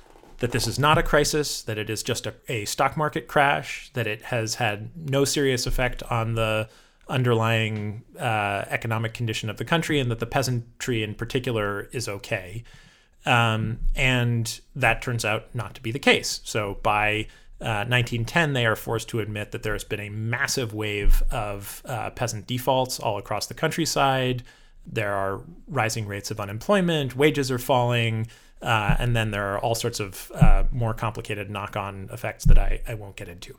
B: that this is not a crisis, that it is just a, a stock market crash, that it has had no serious effect on the underlying uh, economic condition of the country and that the peasantry in particular is okay. Um, and that turns out not to be the case. So by uh, 1910, they are forced to admit that there has been a massive wave of uh, peasant defaults all across the countryside. There are rising rates of unemployment, wages are falling, uh, and then there are all sorts of uh, more complicated knock on effects that I, I won't get into.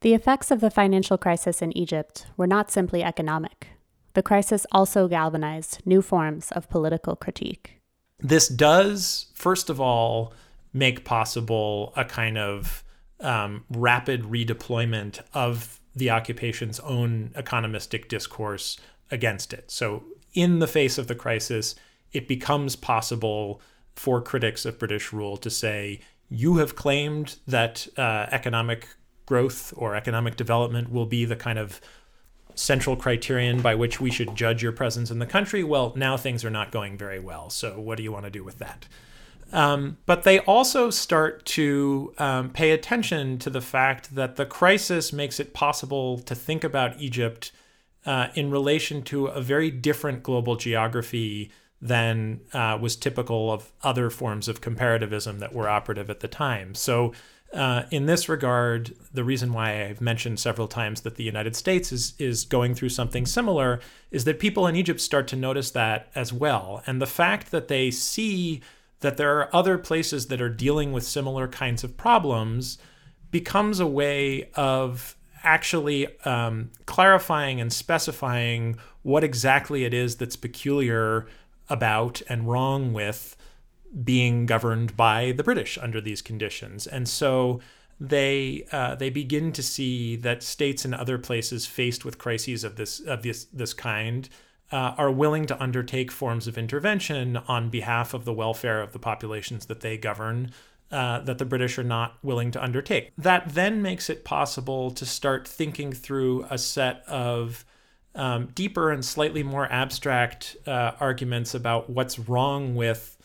A: The effects of the financial crisis in Egypt were not simply economic. The crisis also galvanized new forms of political critique.
B: This does, first of all, make possible a kind of um, rapid redeployment of the occupation's own economistic discourse against it. So, in the face of the crisis, it becomes possible for critics of British rule to say, you have claimed that uh, economic growth or economic development will be the kind of central criterion by which we should judge your presence in the country. Well, now things are not going very well. So, what do you want to do with that? Um, but they also start to um, pay attention to the fact that the crisis makes it possible to think about Egypt uh, in relation to a very different global geography than uh, was typical of other forms of comparativism that were operative at the time. So, uh, in this regard, the reason why I've mentioned several times that the United States is is going through something similar is that people in Egypt start to notice that as well, and the fact that they see that there are other places that are dealing with similar kinds of problems becomes a way of actually um, clarifying and specifying what exactly it is that's peculiar about and wrong with being governed by the British under these conditions. And so they uh, they begin to see that states in other places faced with crises of this of this this kind uh, are willing to undertake forms of intervention on behalf of the welfare of the populations that they govern uh, that the British are not willing to undertake. That then makes it possible to start thinking through a set of um, deeper and slightly more abstract uh, arguments about what's wrong with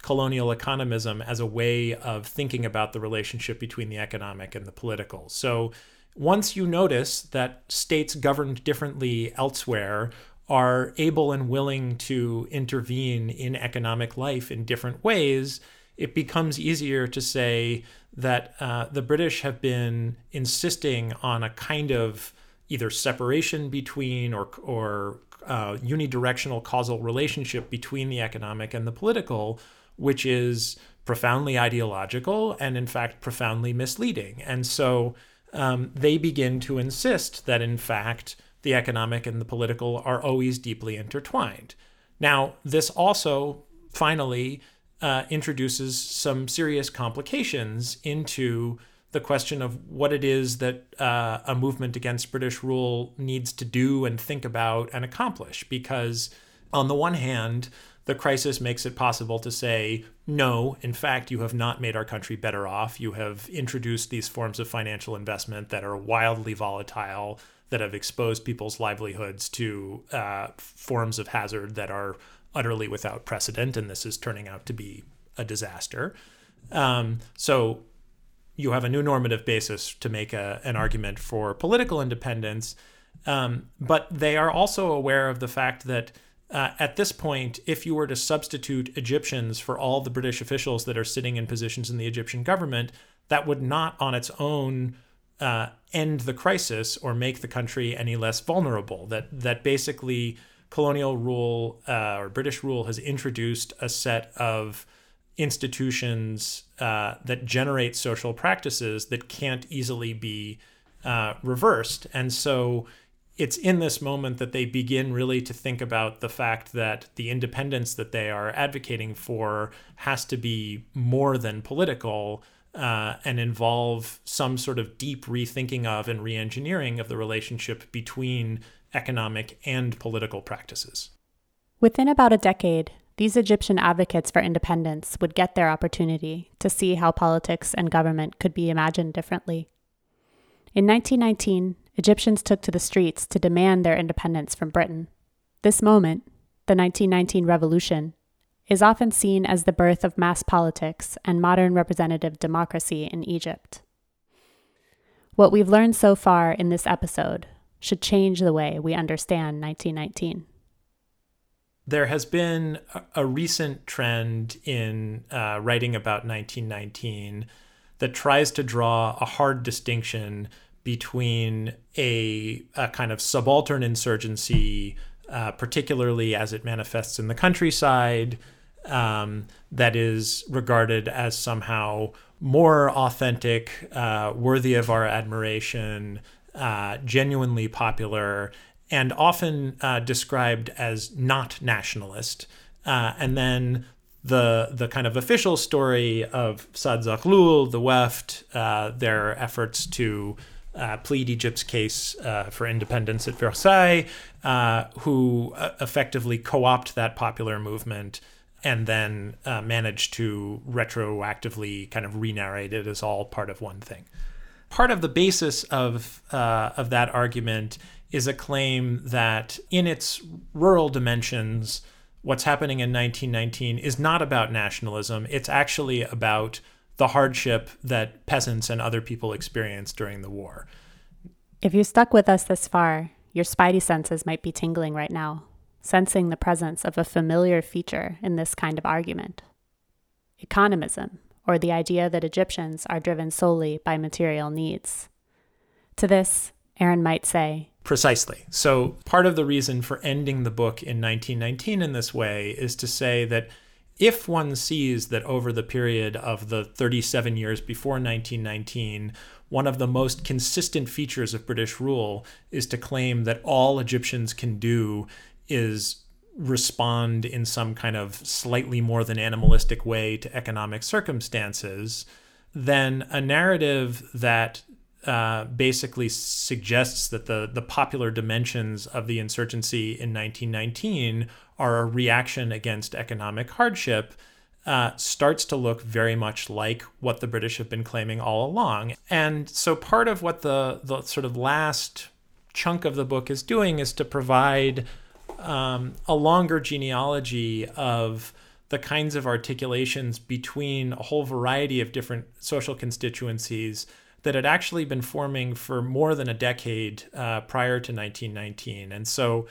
B: colonial economism as a way of thinking about the relationship between the economic and the political. So once you notice that states governed differently elsewhere are able and willing to intervene in economic life in different ways, it becomes easier to say that uh, the British have been insisting on a kind of either separation between or, or uh, unidirectional causal relationship between the economic and the political which is profoundly ideological and, in fact, profoundly misleading. And so um, they begin to insist that, in fact, the economic and the political are always deeply intertwined. Now, this also finally uh, introduces some serious complications into the question of what it is that uh, a movement against British rule needs to do and think about and accomplish. Because, on the one hand, the crisis makes it possible to say, no, in fact, you have not made our country better off. You have introduced these forms of financial investment that are wildly volatile, that have exposed people's livelihoods to uh, forms of hazard that are utterly without precedent. And this is turning out to be a disaster. Um, so you have a new normative basis to make a, an argument for political independence. Um, but they are also aware of the fact that uh, at this point, if you were to substitute Egyptians for all the British officials that are sitting in positions in the Egyptian government, that would not on its own uh, end the crisis or make the country any less vulnerable. That that basically colonial rule uh, or British rule has introduced a set of institutions uh, that generate social practices that can't easily be uh, reversed, and so it's in this moment that they begin really to think about the fact that the independence that they are advocating for has to be more than political uh, and involve some sort of deep rethinking of and reengineering of the relationship between economic and political practices.
A: Within about a decade, these Egyptian advocates for independence would get their opportunity to see how politics and government could be imagined differently. In 1919, Egyptians took to the streets to demand their independence from Britain. This moment, the 1919 revolution, is often seen as the birth of mass politics and modern representative democracy in Egypt. What we've learned so far in this episode should change the way we understand 1919.
B: There has been a recent trend in uh, writing about 1919 that tries to draw a hard distinction between a, a kind of subaltern insurgency, uh, particularly as it manifests in the countryside, um, that is regarded as somehow more authentic, uh, worthy of our admiration, uh, genuinely popular, and often uh, described as not nationalist. Uh, and then the the kind of official story of Saad the Wafd, their efforts to uh, plead Egypt's case uh, for independence at Versailles, uh, who uh, effectively co opt that popular movement and then uh, manage to retroactively kind of re narrate it as all part of one thing. Part of the basis of, uh, of that argument is a claim that in its rural dimensions, what's happening in 1919 is not about nationalism, it's actually about the hardship that peasants and other people experienced during the war.
A: If you stuck with us this far, your spidey senses might be tingling right now, sensing the presence of a familiar feature in this kind of argument economism, or the idea that Egyptians are driven solely by material needs. To this, Aaron might say,
B: Precisely. So, part of the reason for ending the book in 1919 in this way is to say that if one sees that over the period of the 37 years before 1919, one of the most consistent features of British rule is to claim that all Egyptians can do is respond in some kind of slightly more than animalistic way to economic circumstances, then a narrative that uh, basically suggests that the the popular dimensions of the insurgency in 1919 are a reaction against economic hardship. Uh, starts to look very much like what the British have been claiming all along. And so part of what the, the sort of last chunk of the book is doing is to provide um, a longer genealogy of the kinds of articulations between a whole variety of different social constituencies that had actually been forming for more than a decade uh, prior to 1919. And so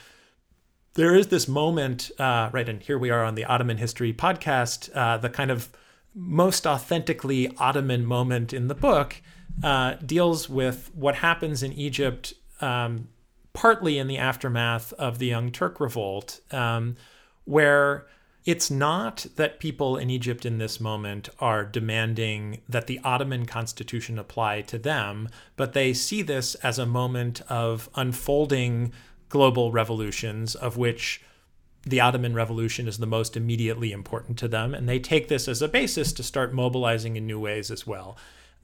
B: there is this moment, uh, right? And here we are on the Ottoman History podcast, uh, the kind of most authentically Ottoman moment in the book uh, deals with what happens in Egypt, um, partly in the aftermath of the Young Turk Revolt, um, where it's not that people in Egypt in this moment are demanding that the Ottoman constitution apply to them, but they see this as a moment of unfolding global revolutions, of which the Ottoman Revolution is the most immediately important to them. And they take this as a basis to start mobilizing in new ways as well.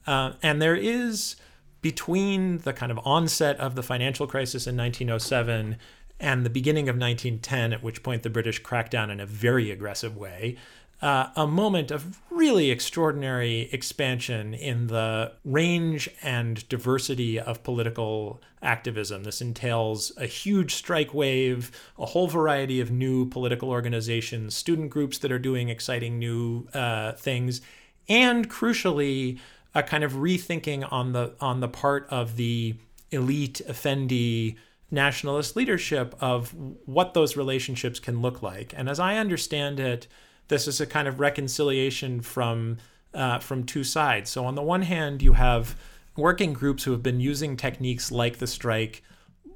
B: Uh, and there is, between the kind of onset of the financial crisis in 1907 and the beginning of 1910, at which point the British cracked down in a very aggressive way, uh, a moment of really extraordinary expansion in the range and diversity of political activism. This entails a huge strike wave, a whole variety of new political organizations, student groups that are doing exciting new uh, things, and crucially, a kind of rethinking on the on the part of the elite effendi nationalist leadership of what those relationships can look like. And as I understand it, this is a kind of reconciliation from uh, from two sides. So on the one hand, you have working groups who have been using techniques like the strike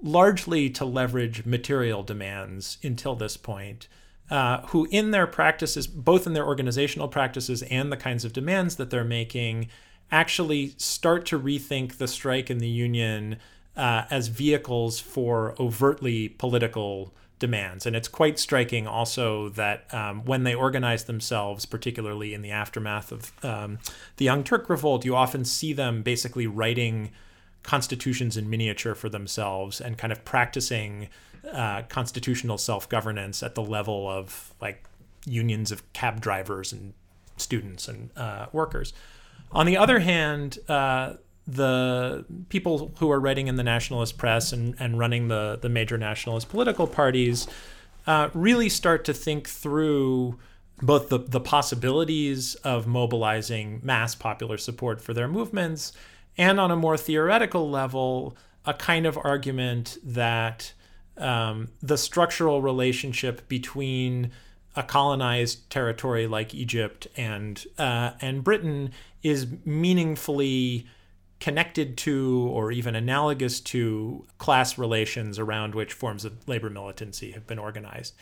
B: largely to leverage material demands until this point. Uh, who, in their practices, both in their organizational practices and the kinds of demands that they're making, actually start to rethink the strike and the union uh, as vehicles for overtly political demands. And it's quite striking also that um, when they organize themselves, particularly in the aftermath of um, the Young Turk Revolt, you often see them basically writing constitutions in miniature for themselves and kind of practicing uh, constitutional self governance at the level of like unions of cab drivers and students and uh, workers. On the other hand, uh, the people who are writing in the nationalist press and, and running the, the major nationalist political parties uh, really start to think through both the, the possibilities of mobilizing mass popular support for their movements and on a more theoretical level, a kind of argument that um, the structural relationship between a colonized territory like Egypt and uh, and Britain is meaningfully connected to or even analogous to class relations around which forms of labor militancy have been organized.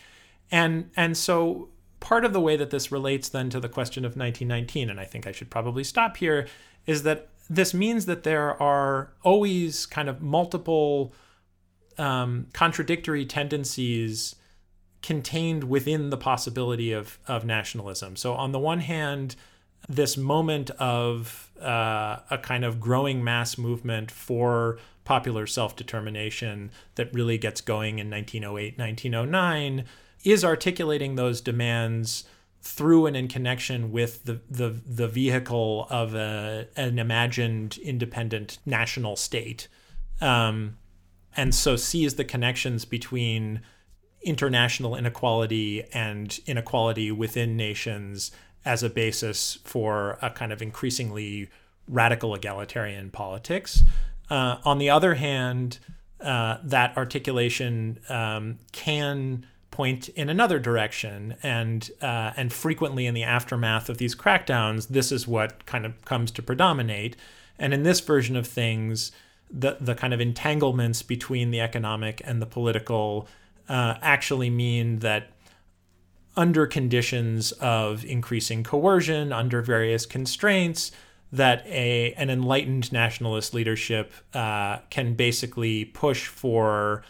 B: And and so part of the way that this relates then to the question of 1919 and I think I should probably stop here is that this means that there are always kind of multiple um, contradictory tendencies contained within the possibility of, of nationalism. So, on the one hand, this moment of uh, a kind of growing mass movement for popular self determination that really gets going in 1908, 1909 is articulating those demands through and in connection with the the, the vehicle of a, an imagined independent national state. Um, and so sees the connections between international inequality and inequality within nations as a basis for a kind of increasingly radical egalitarian politics. Uh, on the other hand, uh, that articulation um, can point in another direction, and uh, and frequently in the aftermath of these crackdowns, this is what kind of comes to predominate. And in this version of things, the the kind of entanglements between the economic and the political uh, actually mean that under conditions of increasing coercion, under various constraints, that a an enlightened nationalist leadership uh, can basically push for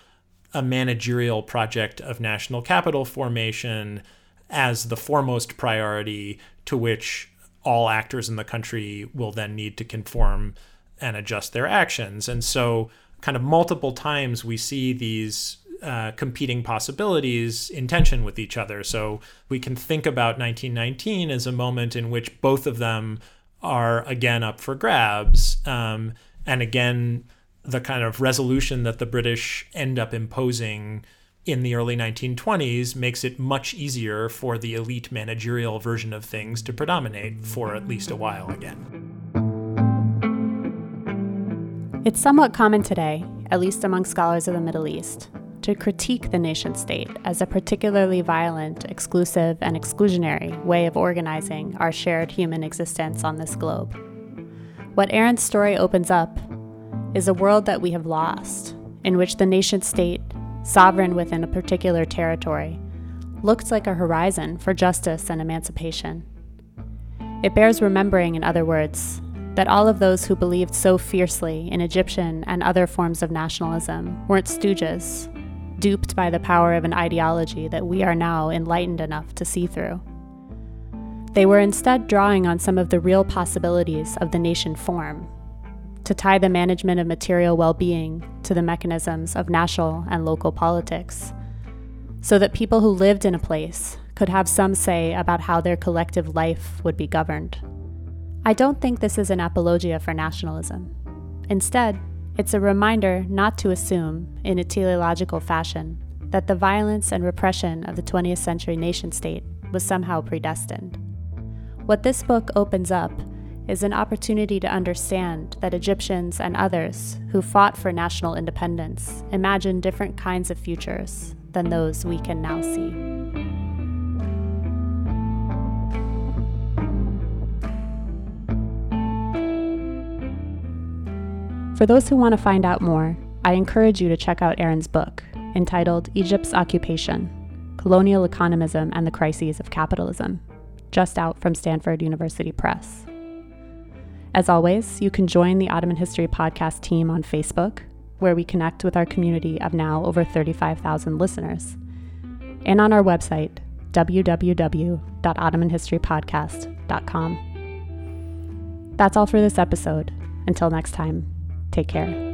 B: a managerial project of national capital formation as the foremost priority to which all actors in the country will then need to conform and adjust their actions. And so, kind of multiple times, we see these uh, competing possibilities in tension with each other. So, we can think about 1919 as a moment in which both of them are again up for grabs. Um, and again, the kind of resolution that the British end up imposing in the early 1920s makes it much easier for the elite managerial version of things to predominate for at least a while again.
A: It's somewhat common today, at least among scholars of the Middle East, to critique the nation state as a particularly violent, exclusive, and exclusionary way of organizing our shared human existence on this globe. What Aaron's story opens up is a world that we have lost, in which the nation state sovereign within a particular territory, looked like a horizon for justice and emancipation. It bears remembering, in other words, that all of those who believed so fiercely in Egyptian and other forms of nationalism weren't stooges, duped by the power of an ideology that we are now enlightened enough to see through. They were instead drawing on some of the real possibilities of the nation form to tie the management of material well being to the mechanisms of national and local politics, so that people who lived in a place could have some say about how their collective life would be governed. I don't think this is an apologia for nationalism. Instead, it's a reminder not to assume, in a teleological fashion, that the violence and repression of the 20th century nation state was somehow predestined. What this book opens up is an opportunity to understand that Egyptians and others who fought for national independence imagined different kinds of futures than those we can now see. For those who want to find out more, I encourage you to check out Aaron's book, entitled Egypt's Occupation Colonial Economism and the Crises of Capitalism, just out from Stanford University Press. As always, you can join the Ottoman History Podcast team on Facebook, where we connect with our community of now over 35,000 listeners, and on our website, www.ottomanhistorypodcast.com. That's all for this episode. Until next time, take care.